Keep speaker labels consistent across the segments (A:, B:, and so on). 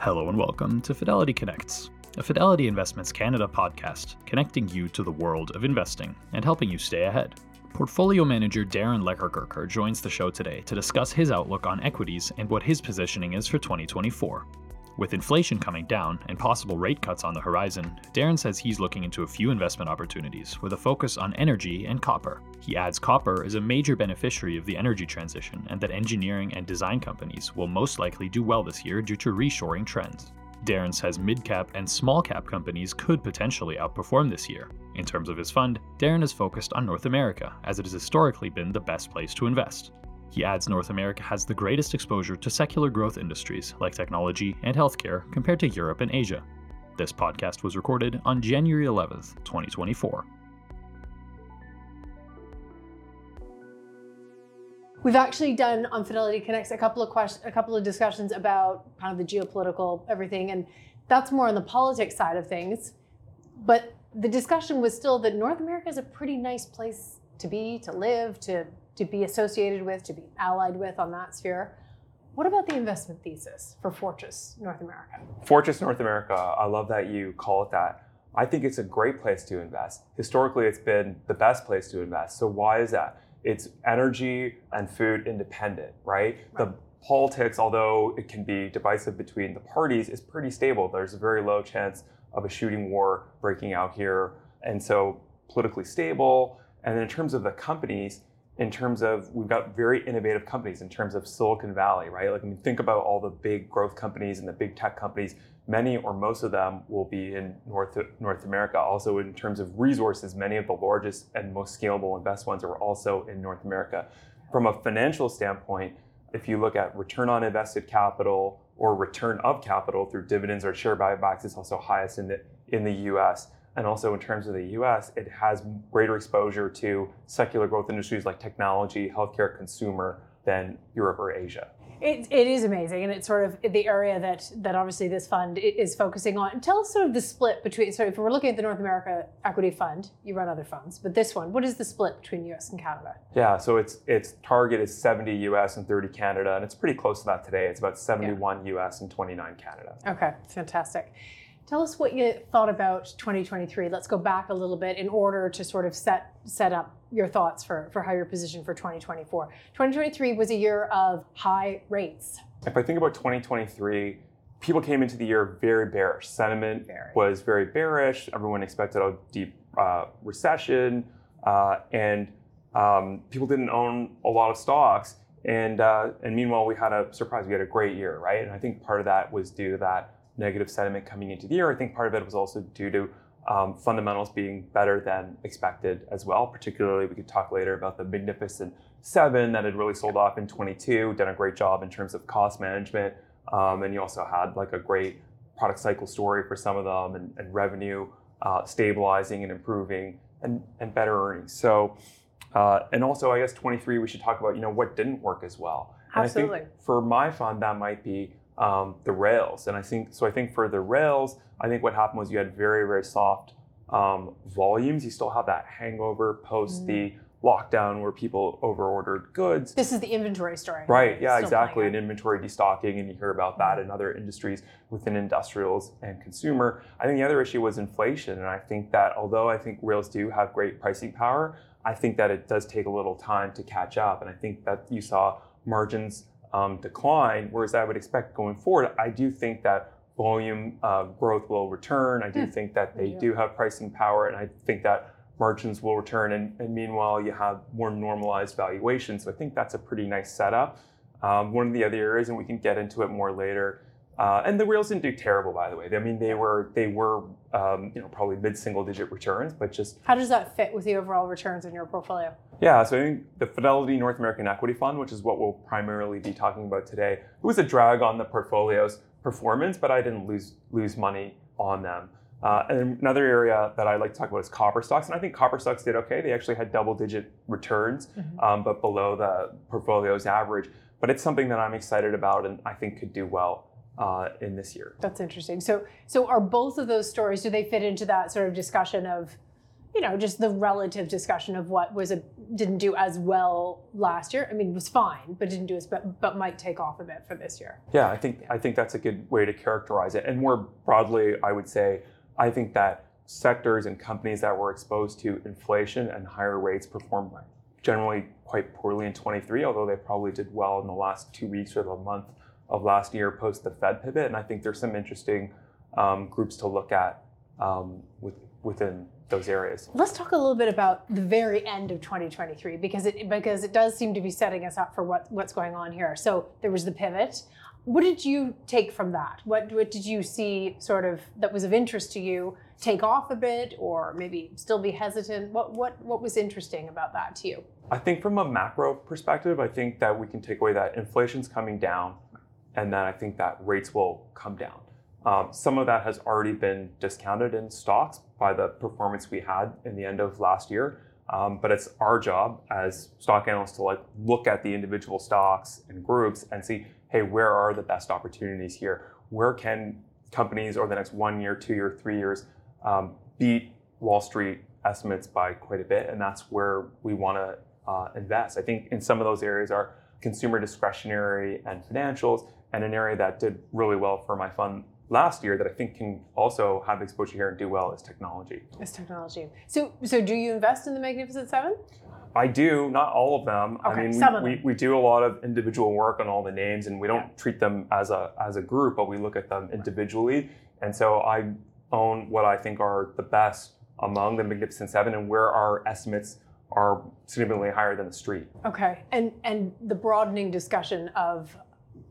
A: Hello and welcome to Fidelity Connects, a Fidelity Investments Canada podcast connecting you to the world of investing and helping you stay ahead. Portfolio manager Darren Lekkerkerker joins the show today to discuss his outlook on equities and what his positioning is for 2024. With inflation coming down and possible rate cuts on the horizon, Darren says he's looking into a few investment opportunities with a focus on energy and copper. He adds copper is a major beneficiary of the energy transition and that engineering and design companies will most likely do well this year due to reshoring trends. Darren says mid cap and small cap companies could potentially outperform this year. In terms of his fund, Darren is focused on North America, as it has historically been the best place to invest. He adds North America has the greatest exposure to secular growth industries like technology and healthcare compared to Europe and Asia. This podcast was recorded on January 11th, 2024.
B: We've actually done on Fidelity Connects a couple of questions, a couple of discussions about kind of the geopolitical everything, and that's more on the politics side of things. But the discussion was still that North America is a pretty nice place to be, to live, to to be associated with, to be allied with on that sphere. What about the investment thesis for Fortress North America?
C: Fortress North America, I love that you call it that. I think it's a great place to invest. Historically, it's been the best place to invest. So, why is that? It's energy and food independent, right? right. The politics, although it can be divisive between the parties, is pretty stable. There's a very low chance of a shooting war breaking out here. And so, politically stable. And then in terms of the companies, in terms of we've got very innovative companies in terms of Silicon Valley, right? Like I mean, think about all the big growth companies and the big tech companies. Many or most of them will be in North North America. Also, in terms of resources, many of the largest and most scalable and best ones are also in North America. From a financial standpoint, if you look at return on invested capital or return of capital through dividends or share buybacks, it's also highest in the in the U.S. And also in terms of the US, it has greater exposure to secular growth industries like technology, healthcare, consumer than Europe or Asia.
B: It, it is amazing, and it's sort of the area that that obviously this fund is focusing on. Tell us sort of the split between. So, if we're looking at the North America Equity Fund, you run other funds, but this one, what is the split between U.S. and Canada?
C: Yeah, so its its target is 70 U.S. and 30 Canada, and it's pretty close to that today. It's about 71 yeah. U.S. and 29 Canada.
B: Okay, fantastic. Tell us what you thought about 2023. Let's go back a little bit in order to sort of set set up your thoughts for, for how you're positioned for 2024. 2023 was a year of high rates.
C: If I think about 2023, people came into the year very bearish. Sentiment very. was very bearish. Everyone expected a deep uh, recession, uh, and um, people didn't own a lot of stocks. And uh, and meanwhile, we had a surprise. We had a great year, right? And I think part of that was due to that negative sentiment coming into the year. I think part of it was also due to um, fundamentals being better than expected as well. Particularly, we could talk later about the Magnificent Seven that had really sold off in 22, done a great job in terms of cost management, um, and you also had like a great product cycle story for some of them, and, and revenue uh, stabilizing and improving, and and better earnings. So. Uh, and also, I guess 23, we should talk about you know what didn't work as well.
B: Absolutely.
C: And I think for my fund, that might be um, the rails. And I think so. I think for the rails, I think what happened was you had very very soft um, volumes. You still have that hangover post mm. the lockdown where people overordered goods.
B: This is the inventory story.
C: Right. Yeah. Exactly. And inventory destocking, and you hear about that mm. in other industries within industrials and consumer. I think the other issue was inflation, and I think that although I think rails do have great pricing power, I think that it does take a little time to catch up, and I think that you saw margins um, decline, whereas I would expect going forward, I do think that volume uh, growth will return. I do mm. think that they yeah. do have pricing power, and I think that margins will return. And, and, meanwhile, you have more normalized valuations. So I think that's a pretty nice setup. Um, one of the other areas, and we can get into it more later, uh, and the rails didn't do terrible, by the way. I mean, they were they were um, you know probably mid single digit returns, but just
B: how does that fit with the overall returns in your portfolio?
C: Yeah, so I think the Fidelity North American Equity Fund, which is what we'll primarily be talking about today, it was a drag on the portfolio's performance, but I didn't lose lose money on them. Uh, and another area that I like to talk about is copper stocks, and I think copper stocks did okay. They actually had double digit returns, mm-hmm. um, but below the portfolio's average. But it's something that I'm excited about, and I think could do well uh, in this year.
B: That's interesting. So, so are both of those stories? Do they fit into that sort of discussion of you know, just the relative discussion of what was a didn't do as well last year. I mean, it was fine, but didn't do as but but might take off a bit for this year.
C: Yeah, I think I think that's a good way to characterize it. And more broadly, I would say I think that sectors and companies that were exposed to inflation and higher rates performed generally quite poorly in 23, although they probably did well in the last two weeks or the month of last year post the Fed pivot. And I think there's some interesting um, groups to look at um, with, within those areas.
B: Let's talk a little bit about the very end of 2023 because it because it does seem to be setting us up for what, what's going on here. So there was the pivot. What did you take from that? What, what did you see sort of that was of interest to you take off a bit or maybe still be hesitant? What what what was interesting about that to you?
C: I think from a macro perspective, I think that we can take away that inflation's coming down and then I think that rates will come down. Um, some of that has already been discounted in stocks by the performance we had in the end of last year. Um, but it's our job as stock analysts to like look at the individual stocks and groups and see, hey, where are the best opportunities here? Where can companies over the next one year, two year, three years um, beat Wall Street estimates by quite a bit? And that's where we want to uh, invest. I think in some of those areas are consumer discretionary and financials, and an area that did really well for my fund last year that I think can also have exposure here and do well is technology.
B: Is technology. So, so do you invest in the Magnificent Seven?
C: I do, not all of them.
B: Okay,
C: I mean,
B: some of
C: we,
B: them.
C: we, we do a lot of individual work on all the names, and we don't
B: Yeah.
C: treat them as a as a group, but we look at them individually. And so I own what I think are the best among the Magnificent Seven, and where our estimates are significantly higher than the street.
B: Okay, and and the broadening discussion of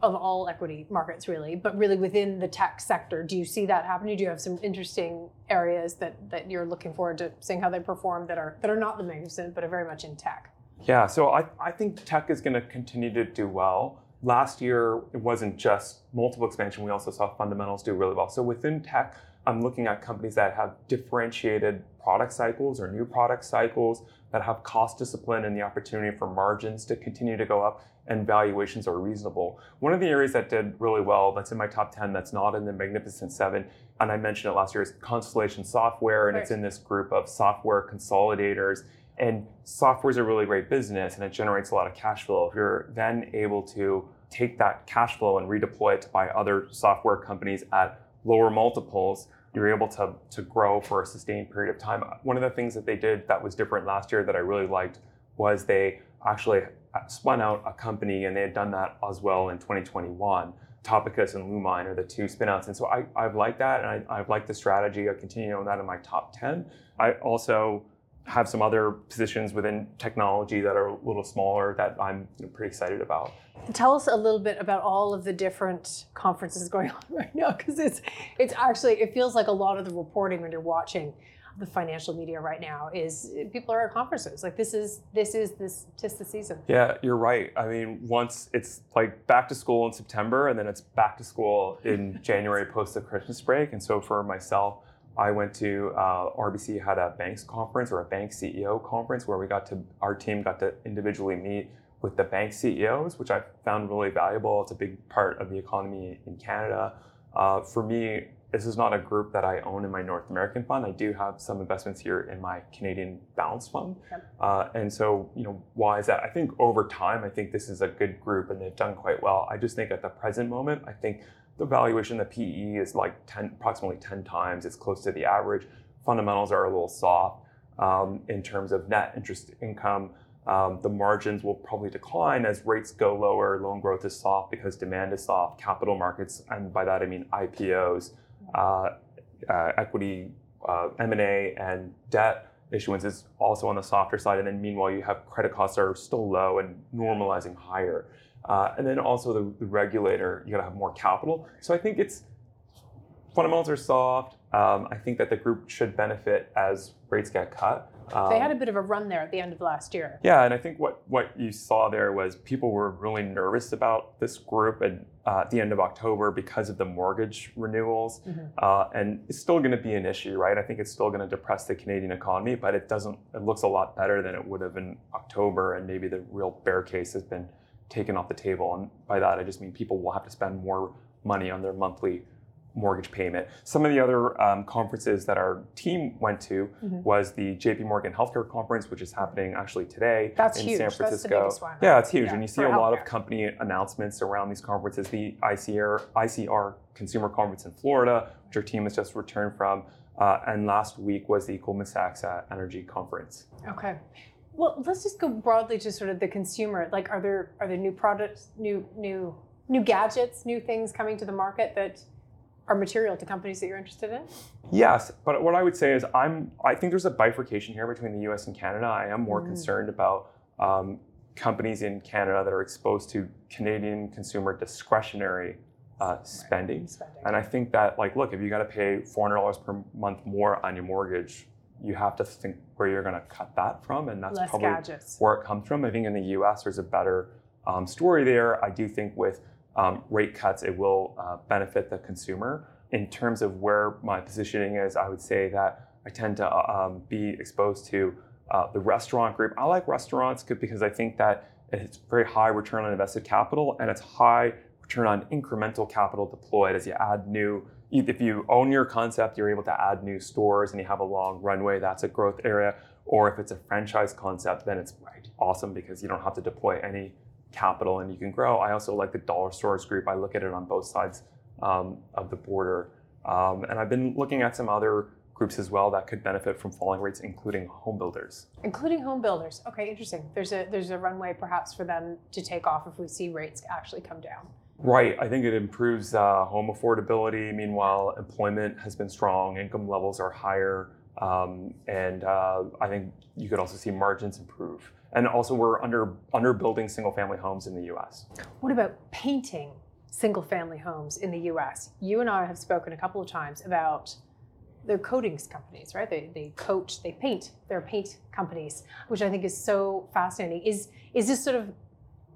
B: of all equity markets really, but really within the tech sector, do you see that happening? Do you have some interesting areas that that you're looking forward to seeing how they perform that are that are not the magnificent, but are very much in tech?
C: Yeah, so I, I think tech is going to continue to do well. Last year, it wasn't just multiple expansion, we also saw fundamentals do really well. So within tech, I'm looking at companies that have differentiated product cycles or new product cycles that have cost discipline and the opportunity for margins to continue to go up and valuations are reasonable. One of the areas that did really well, that's in my top 10, that's not in the Magnificent Seven, and I mentioned it last year, is Constellation Software, and it's in this group of software consolidators. And software is a really great business and it generates a lot of cash flow. If you're then able to take that cash flow and redeploy it to buy other software companies at lower multiples, you're able to, to grow for a sustained period of time. One of the things that they did that was different last year that I really liked was they actually uh, spun out a company and they had done that as well in 2021. Topicus and Lumine are the two spinouts. And so I, I've liked that and I, I've liked the strategy. I continue on that in my top 10. I also have some other positions within technology that are a little smaller that I'm you know, pretty excited about.
B: Tell us a little bit about all of the different conferences going on right now, because it's it's actually it feels like a lot of the reporting when you're watching the financial media right now is people are at conferences. Like this is this is this tis the season.
C: Yeah, you're right. I mean, once it's like back to school in September and then it's back to school in January post the Christmas break. And so for myself, I went to uh, RBC had a banks conference or a bank CEO conference where we got to our team got to individually meet with the bank CEOs, which I found really valuable. It's a big part of the economy in Canada. Uh, for me, this is not a group that I own in my North American fund. I do have some investments here in my Canadian balance fund.
B: Yep.
C: Uh, and so, you know, why is that? I think over time, I think this is a good group and they've done quite well. I just think at the present moment, I think the valuation, the PE is like 10, approximately 10 times. It's close to the average. Fundamentals are a little soft um, in terms of net interest income. Um, the margins will probably decline as rates go lower. Loan growth is soft because demand is soft. Capital markets, and by that I mean IPOs, uh, uh, equity, uh, M&A, and debt issuance is also on the softer side. And then meanwhile, you have credit costs are still low and normalizing higher. Uh, and then also the, the regulator, you got to have more capital. So I think it's fundamentals are soft. Um, I think that the group should benefit as rates get cut. Um,
B: They had a bit of a run there at the end of last year.
C: yeah, and I think what, what you saw there was people were really nervous about this group at, uh, at the end of October because of the mortgage renewals.
B: Mhm.
C: Uh, and it's still going to be an issue, right? I think it's still going to depress the Canadian economy, but it doesn't, it looks a lot better than it would have in October. And maybe the real bear case has been taken off the table. And by that, I just mean people will have to spend more money on their monthly mortgage payment. Some of the other um, conferences that our team went to
B: Mhm.
C: was the JP Morgan Healthcare Conference, which is happening actually today
B: That's
C: in
B: huge.
C: San
B: That's the
C: Francisco.
B: biggest one.
C: Yeah, it's huge,
B: Yeah,
C: and you see a lot of company announcements around these conferences. The ICR ICR Consumer Conference in Florida, which our team has just returned from, uh, and last week was the Goldman Sachs uh, Energy Conference.
B: Okay. Well, let's just go broadly to sort of the consumer. Like, are there are there new products, new new new gadgets, new things coming to the market that are material to companies that you're interested in?
C: Yes, but what I would say is I'm I think there's a bifurcation here between the U.S. and Canada. I am more
B: Mm.
C: concerned about um, companies in Canada that are exposed to Canadian consumer discretionary uh, spending.
B: Spending.
C: And I think that, like, look, if you got to pay $400 per month more on your mortgage, you have to think where you're going to cut that from, and that's
B: Less
C: probably
B: gadgets.
C: where it comes from. I think in the U.S. there's a better um, story there. I do think with um, rate cuts, it will uh, benefit the consumer. In terms of where my positioning is, I would say that I tend to uh, um, be exposed to uh, the restaurant group. I like restaurants because I think that it's very high return on invested capital and it's high return on incremental capital deployed as you add new. If you own your concept, you're able to add new stores and you have a long runway. That's a growth area. Or if it's a franchise concept, then it's awesome because you don't have to deploy any capital and you can grow. I also like the dollar stores group. I look at it on both sides um, of the border. Um, and I've been looking at some other groups as well that could benefit from falling rates, including home builders.
B: Including home builders. Okay, interesting. There's a there's a runway perhaps for them to take off if we see rates actually come down.
C: Right. I think it improves uh, home affordability. Meanwhile, employment has been strong, income levels are higher, um, and uh, I think you could also see margins improve. And also, we're under under building single family homes in the U.S.
B: What about painting single family homes in the US? You and I have spoken a couple of times about their coatings companies, right? They, they coat, they paint, they're paint companies, which I think is so fascinating. Is is this sort of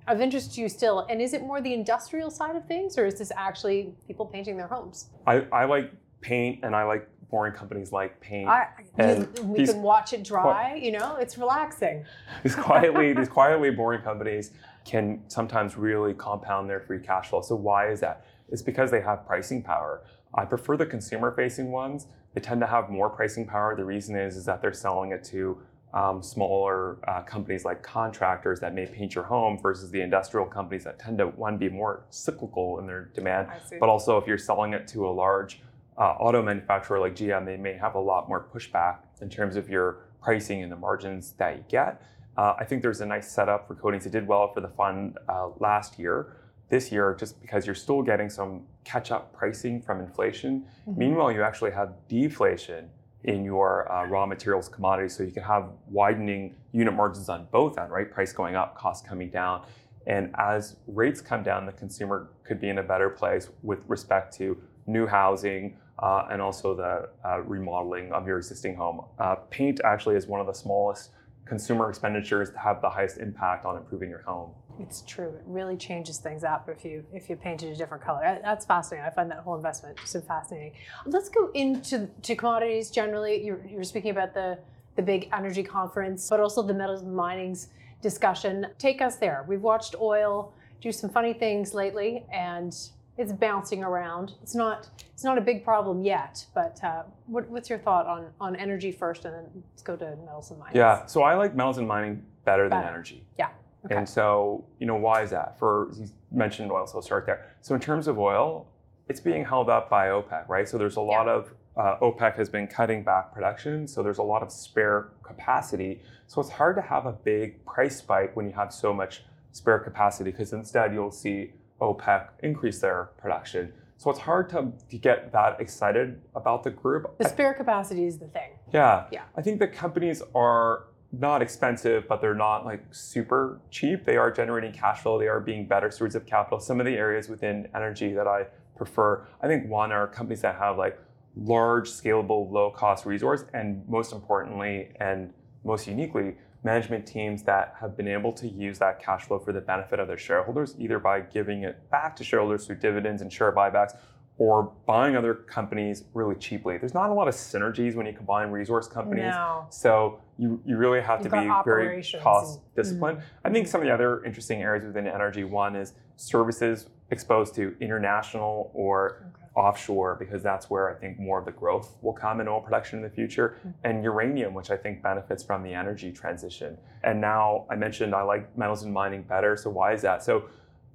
B: of interest to you still? And is it more the industrial side of things, or is this actually people painting their homes?
C: I, I like paint, and I like boring companies like paint.
B: I,
C: And
B: we
C: these-
B: can watch it dry, you know, it's relaxing.
C: these quietly these quietly boring companies can sometimes really compound their free cash flow. So why is that? It's because they have pricing power. I prefer the consumer facing ones. They tend to have more pricing power. The reason is is that they're selling it to um, smaller uh, companies like contractors that may paint your home versus the industrial companies that tend to one be more cyclical in their demand but also if you're selling it to a large uh, auto manufacturer like GM, they may have a lot more pushback in terms of your pricing and the margins that you get. Uh, I think there's a nice setup for coatings. It did well for the fund uh, last year. This year, just because you're still getting some catch-up pricing from inflation.
B: Mhm.
C: Meanwhile, you actually have deflation in your uh, raw materials commodities, so you can have widening unit margins on both end, right? Price going up, cost coming down. And as rates come down, the consumer could be in a better place with respect to new housing uh, and also the uh, remodeling of your existing home. Uh, paint actually is one of the smallest consumer expenditures to have the highest impact on improving your home.
B: It's true. It really changes things up if you if you paint it a different color. That's fascinating. I find that whole investment so fascinating. Let's go into to commodities generally. You're, you're speaking about the the big energy conference, but also the metals and mining's discussion. Take us there. We've watched oil do some funny things lately, and it's bouncing around. It's not it's not a big problem yet. But uh, what, what's your thought on on energy first, and then let's go to metals and mining.
C: Yeah, so I like metals and mining better than energy.
B: Yeah, okay.
C: And so, you know, why is that? For you mentioned oil, so I'll start there. So in terms of oil, it's being held up by OPEC, right? So there's a lot
B: Yeah.
C: of uh, OPEC has been cutting back production, so there's a lot of spare capacity. So it's hard to have a big price spike when you have so much spare capacity, because instead you'll see OPEC increase their production. So it's hard to, to get that excited about the group.
B: The spare capacity is the thing.
C: yeah.
B: Yeah.
C: I think the companies are not expensive, but they're not like super cheap. They are generating cash flow. They are being better stewards of capital. Some of the areas within energy that I prefer, I think one are companies that have like large, scalable, low cost resource, and most importantly, and most uniquely, management teams that have been able to use that cash flow for the benefit of their shareholders, either by giving it back to shareholders through dividends and share buybacks, or buying other companies really cheaply. There's not a lot of synergies when you combine resource companies.
B: No.
C: So you, you really have
B: You've
C: to be very cost
B: and-
C: disciplined. I think some of the other interesting areas within energy, one is services exposed to international or. Offshore because that's where I think more of the growth will come in oil production in the future, mm-hmm. and uranium, which I think benefits from the energy transition. And now I mentioned I like metals and mining better. So why is that? So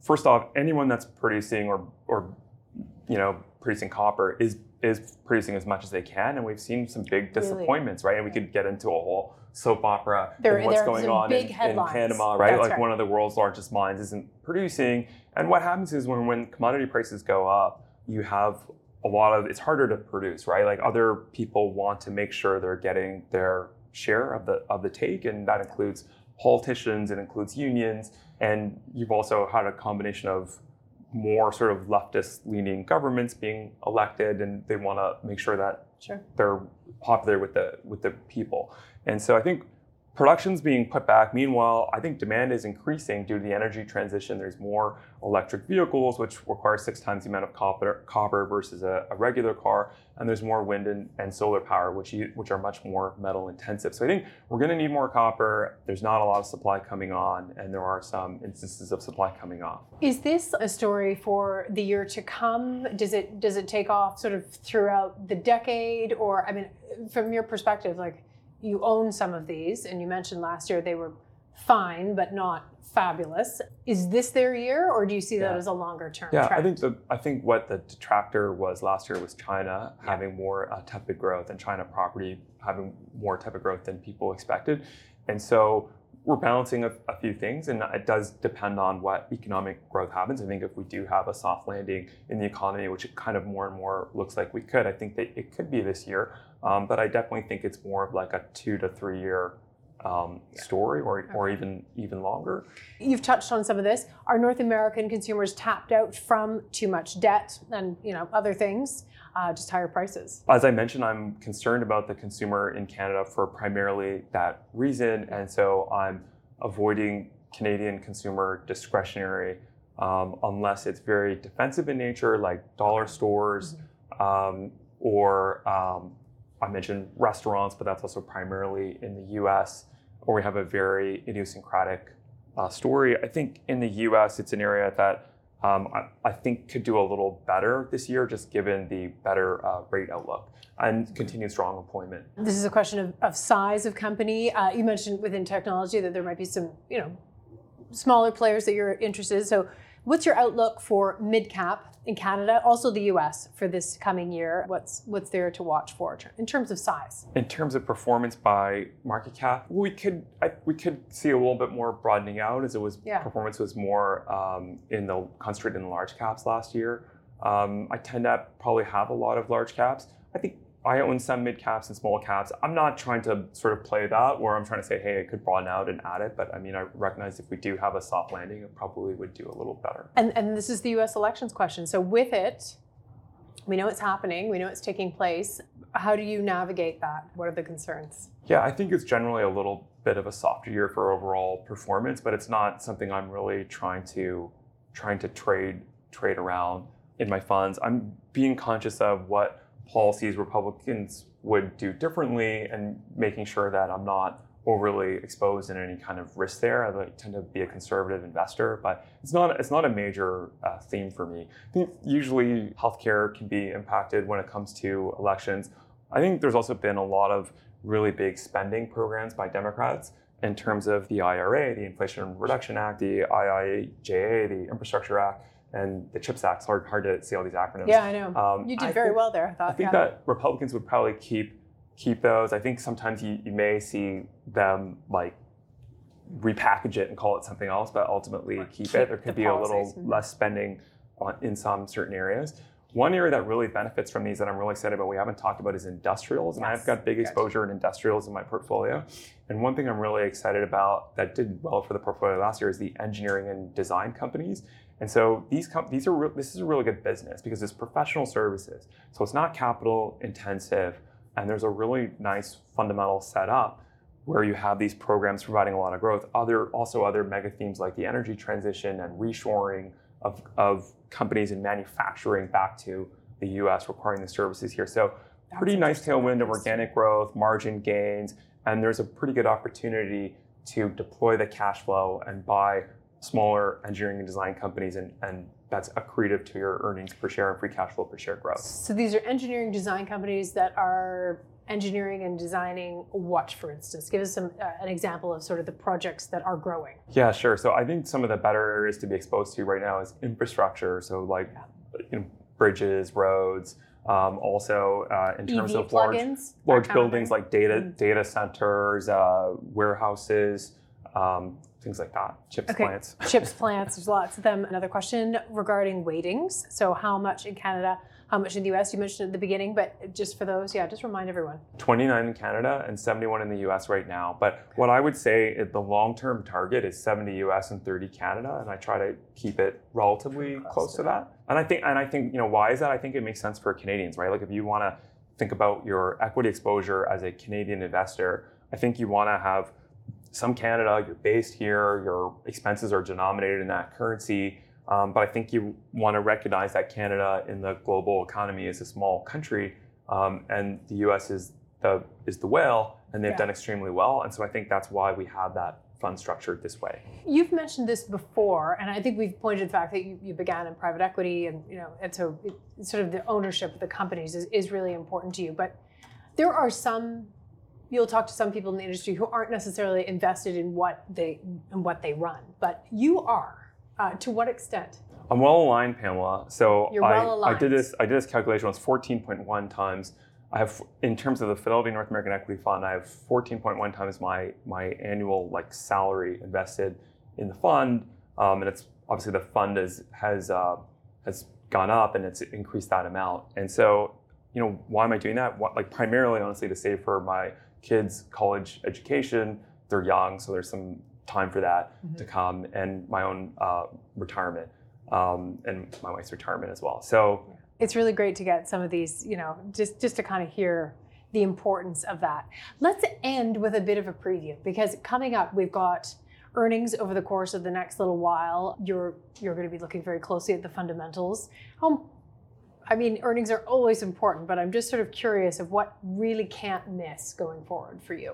C: first off, anyone that's producing or or you know producing copper is is producing as much as they can, and we've seen some big disappointments, really? right? And we could get into a whole soap opera
B: there,
C: what's going on in, in, Panama, right?
B: That's
C: like
B: right.
C: one of the world's largest mines isn't producing, and what happens is when when commodity prices go up, you have a lot of it's harder to produce, right? Like other people want to make sure they're getting their share of the of the take, and that includes politicians, it includes unions, and you've also had a combination of more sort of leftist leaning governments being elected and they want to make sure that
B: sure.
C: they're popular with the with the people. And so I think production's being put back. Meanwhile, I think demand is increasing due to the energy transition. There's more electric vehicles, which require six times the amount of copper, copper versus a, a regular car, and there's more wind and, and solar power, which you, which are much more metal intensive. So I think we're going to need more copper. There's not a lot of supply coming on, and there are some instances of supply coming off.
B: Is this a story for the year to come? Does it does it take off sort of throughout the decade, or I mean, from your perspective, like you own some of these, and you mentioned last year they were fine but not fabulous. Is this their year, or do you see that as a longer term?
C: Yeah,
B: trend?
C: I think the I think what the detractor was last year was China yeah. having more uh, tepid growth and China property having more tepid growth than people expected, and so we're balancing a, a, few things, and it does depend on what economic growth happens. I think if we do have a soft landing in the economy, which it kind of more and more looks like we could, I think that it could be this year. Um, but I definitely think it's more of like a two to three year um, yeah. story, or okay. or even even longer.
B: You've touched on some of this. Are North American consumers tapped out from too much debt and you know other things, uh, just higher prices?
C: As I mentioned, I'm concerned about the consumer in Canada for primarily that reason, and so I'm avoiding Canadian consumer discretionary um, unless it's very defensive in nature, like dollar stores mm-hmm. um, or um, I mentioned restaurants, but that's also primarily in the US, where we have a very idiosyncratic uh, story. I think in the US, it's an area that um, I, I, think could do a little better this year, just given the better uh, rate outlook and continued strong employment.
B: This is a question of, of size of company. Uh, you mentioned within technology that there might be some, you know, smaller players that you're interested in. So, what's your outlook for mid cap in Canada, also the US for this coming year. What's what's there to watch for in terms of size?
C: In terms of performance by market cap, we could I, we could see a little bit more broadening out as it was yeah. performance was more um, in the concentrated in large caps last year. Um, I tend to probably have a lot of large caps. I think I own some mid caps and small caps. I'm not trying to sort of play that where I'm trying to say, hey, it could broaden out and add it. But I mean, I recognize if we do have a soft landing, it probably would do a little better.
B: And, and this is the US elections question. So with it, we know it's happening, we know it's taking place. How do you navigate that? What are the concerns?
C: Yeah, I think it's generally a little bit of a softer year for overall performance, but it's not something I'm really trying to trying to trade trade around in my funds. I'm being conscious of what policies Republicans would do differently and making sure that I'm not overly exposed in any kind of risk there. I tend to be a conservative investor, but it's not it's not a major uh, theme for me. I think usually healthcare can be impacted when it comes to elections. I think there's also been a lot of really big spending programs by Democrats in terms of the IRA, the Inflation Reduction Act, the IIJA, the Infrastructure Act and the CHIPS Act's hard, hard to see all these acronyms.
B: Yeah, I know. Um, you did I very
C: think,
B: well there. I thought.
C: I think
B: yeah.
C: that Republicans would probably keep keep those. I think sometimes you, you may see them like repackage it and call it something else, but ultimately keep, keep it. There could the be policies. a little less spending on, in some certain areas. One area that really benefits from these that I'm really excited about, we haven't talked about, is industrials. And yes. I've got big exposure in industrials in my portfolio. And one thing I'm really excited about that did well for the portfolio last year is the engineering and design companies. And so these com- these are re- this is a really good business because it's professional services. So it's not capital intensive, and there's a really nice fundamental setup where you have these programs providing a lot of growth. Other also other mega themes like the energy transition and reshoring of, of companies and manufacturing back to the U.S. requiring the services here. So That's pretty nice tailwind of organic growth, margin gains, and there's a pretty good opportunity to deploy the cash flow and buy smaller engineering and design companies, and, and that's accretive to your earnings per share and free cash flow per share growth.
B: So these are engineering design companies that are engineering and designing what, for instance? Give us some uh, an example of sort of the projects that are growing.
C: Yeah, sure. So I think some of the better areas to be exposed to right now is infrastructure. So like you know, bridges, roads. Um, also, uh, in terms
B: EV
C: of large,
B: plugins,
C: large
B: of
C: buildings like data
B: Mm.
C: data centers, uh, warehouses, um, things like that, chips
B: Okay.
C: plants.
B: chips plants. There's lots of them. Another question regarding weightings. So how much in Canada? How much in the U.S. You mentioned at the beginning, but just for those, yeah, just remind everyone.
C: 29 in Canada and 71 in the US right now. But what I would say eh, the long term target is 70 US and 30 Canada, and I try to keep it relatively
B: Close
C: close
B: to
C: to that. And I think, and I think, you know, why is that? I think it makes sense for Canadians, right? Like if you want to think about your equity exposure as a Canadian investor, I think you want to have some Canada, you're based here, your expenses are denominated in that currency. Um, but I think you want to recognize that Canada in the global economy is a small country, um, and the U.S. is the is the whale, and they've
B: Yeah.
C: done extremely well. And so I think that's why we have that fund structured this way.
B: You've mentioned this before, and I think we've pointed to the fact that you, you began in private equity, and you know, and so it, sort of the ownership of the companies is, is really important to you. But there are some, you'll talk to some people in the industry who aren't necessarily invested in what they in what they run, but you are. Uh, to what extent?
C: I'm well aligned, Pamela. So
B: You're
C: I,
B: well
C: I did this. I did this calculation. It was 14.1 times. I have, in terms of the Fidelity North American Equity Fund, I have 14.1 times my my annual like salary invested in the fund, um, and it's obviously the fund is, has uh, has gone up and it's increased that amount. And so, you know, why am I doing that? What, like primarily, honestly, to save for my kids' college education. They're young, so there's some time for that to come, and my own uh, retirement, um, and my wife's retirement as well. So
B: it's really great to get some of these, you know, just just to kind of hear the importance of that. Let's end with a bit of a preview because coming up we've got earnings over the course of the next little while. You're you're going to be looking very closely at the fundamentals. Um, I mean, earnings are always important, but I'm just sort of curious of what really can't miss going forward for you.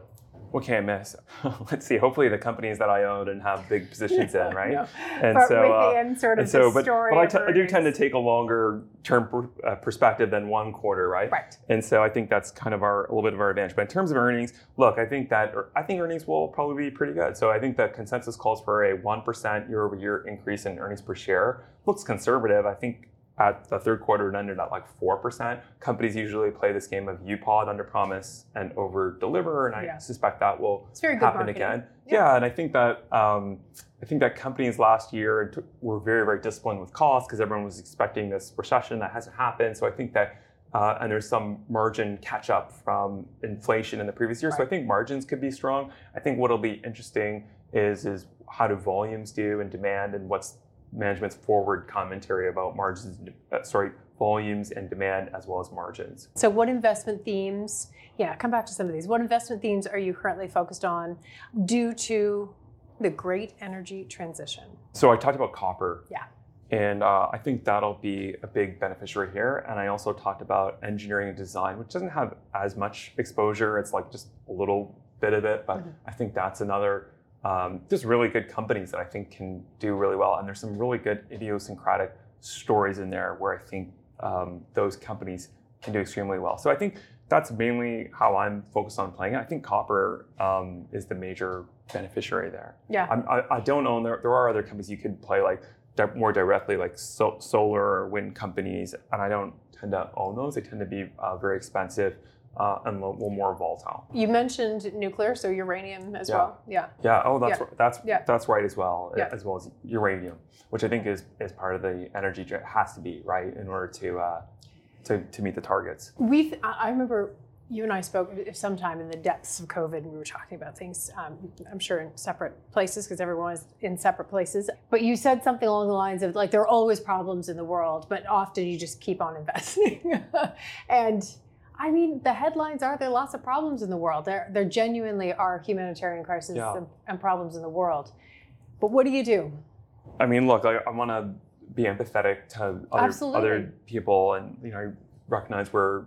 C: what can I miss? Let's see. Hopefully, the companies that I own and have big positions in, right?
B: No.
C: And
B: but
C: so, uh,
B: sort of
C: and so, but, but I,
B: of
C: t- I do tend to take a longer term per, uh, perspective than one quarter, right?
B: right.
C: And so I think that's kind of our a little bit of our advantage. But in terms of earnings, look, I think that I think earnings will probably be pretty good. So I think the consensus calls for a one percent year over year increase in earnings per share. Looks conservative. I think at the third quarter it ended at like four percent. Companies usually play this game of UPOD under promise and over deliver, and I
B: Yeah.
C: suspect that will
B: It's very good
C: happen again.
B: Yeah.
C: Yeah. and I think that um, I think that companies last year t- were very very disciplined with costs because everyone was expecting this recession that hasn't happened. So I think that. Uh, and there's some margin catch up from inflation in the previous year. So I think margins could be strong. I think what'll be interesting is is how do volumes do and demand and what's management's forward commentary about margins, uh, sorry, volumes and demand as well as margins.
B: So, what investment themes? Yeah, come back to some of these. What investment themes are you currently focused on due to the great energy transition?
C: So I talked about copper.
B: Yeah.
C: And uh, I think that'll be a big beneficiary here. And I also talked about engineering and design, which doesn't have as much exposure. It's like just a little bit of it, but
B: Mhm.
C: I think that's another um, just really good companies that I think can do really well. And there's some really good idiosyncratic stories in there where I think um, those companies can do extremely well. So I think that's mainly how I'm focused on playing. it. I think copper um, is the major beneficiary there.
B: Yeah.
C: I'm, I, I don't own there. There are other companies you could play like di- more directly, like so, solar or wind companies, and I don't tend to own those. They tend to be uh, very expensive uh, and a little more volatile.
B: You mentioned nuclear, so uranium as
C: Yeah.
B: well. Yeah.
C: Yeah. Oh, that's
B: Yeah.
C: ri- that's
B: Yeah.
C: that's right as well, as well as uranium, which I think is is part of the energy has to be right in order to uh, to to meet the targets.
B: We've, I I remember you and I spoke sometime in the depths of COVID, and we were talking about things, um, I'm sure in separate places because everyone is in separate places. But you said something along the lines of like, there are always problems in the world, but often you just keep on investing. and I mean, the headlines are there are lots of problems in the world. There, there genuinely are humanitarian crises
C: Yeah.
B: and, and problems in the world. But what do you do?
C: I mean, look, I, I want to be empathetic to other other people, and you know, I recognize we're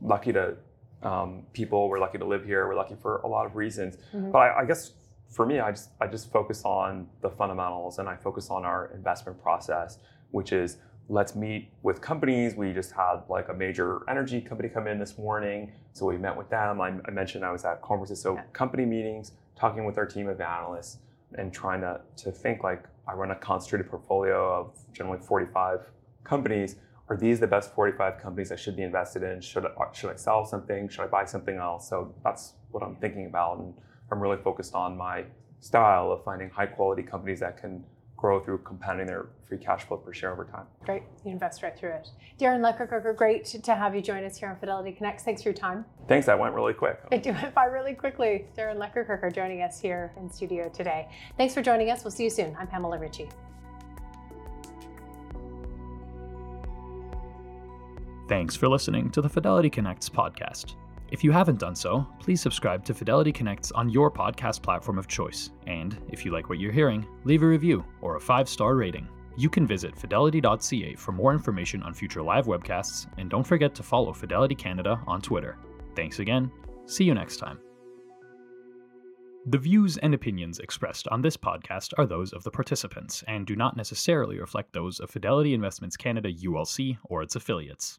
C: lucky to um, people. We're lucky to live here. We're lucky for a lot of reasons.
B: Mhm.
C: But I, I guess for me, I just I just focus on the fundamentals and I focus on our investment process, which is let's meet with companies. We just had like a major energy company come in this morning, so we met with them. I, I mentioned I was at conferences, so
B: Yeah.
C: company meetings, talking with our team of analysts, and trying to to think like I run a concentrated portfolio of generally 45 companies. Are these the best 45 companies I should be invested in? Should I, should I sell something? Should I buy something else? So that's what I'm thinking about, and I'm really focused on my style of finding high quality companies that can grow through compounding their free cash flow per share over time.
B: Great. You invest right through it. Darren Lekkerkerker, great to have you join us here on Fidelity Connects. Thanks for your time.
C: Thanks, that went really quick.
B: It went by really quickly. Darren Lekkerkerker joining us here in studio today. Thanks for joining us. We'll see you soon. I'm Pamela Ritchie.
A: Thanks for listening to the Fidelity Connects podcast. If you haven't done so, please subscribe to Fidelity Connects on your podcast platform of choice. And if you like what you're hearing, leave a review or a five star rating. You can visit fidelity.ca for more information on future live webcasts, and don't forget to follow Fidelity Canada on Twitter. Thanks again. See you next time. The views and opinions expressed on this podcast are those of the participants and do not necessarily reflect those of Fidelity Investments Canada ULC or its affiliates.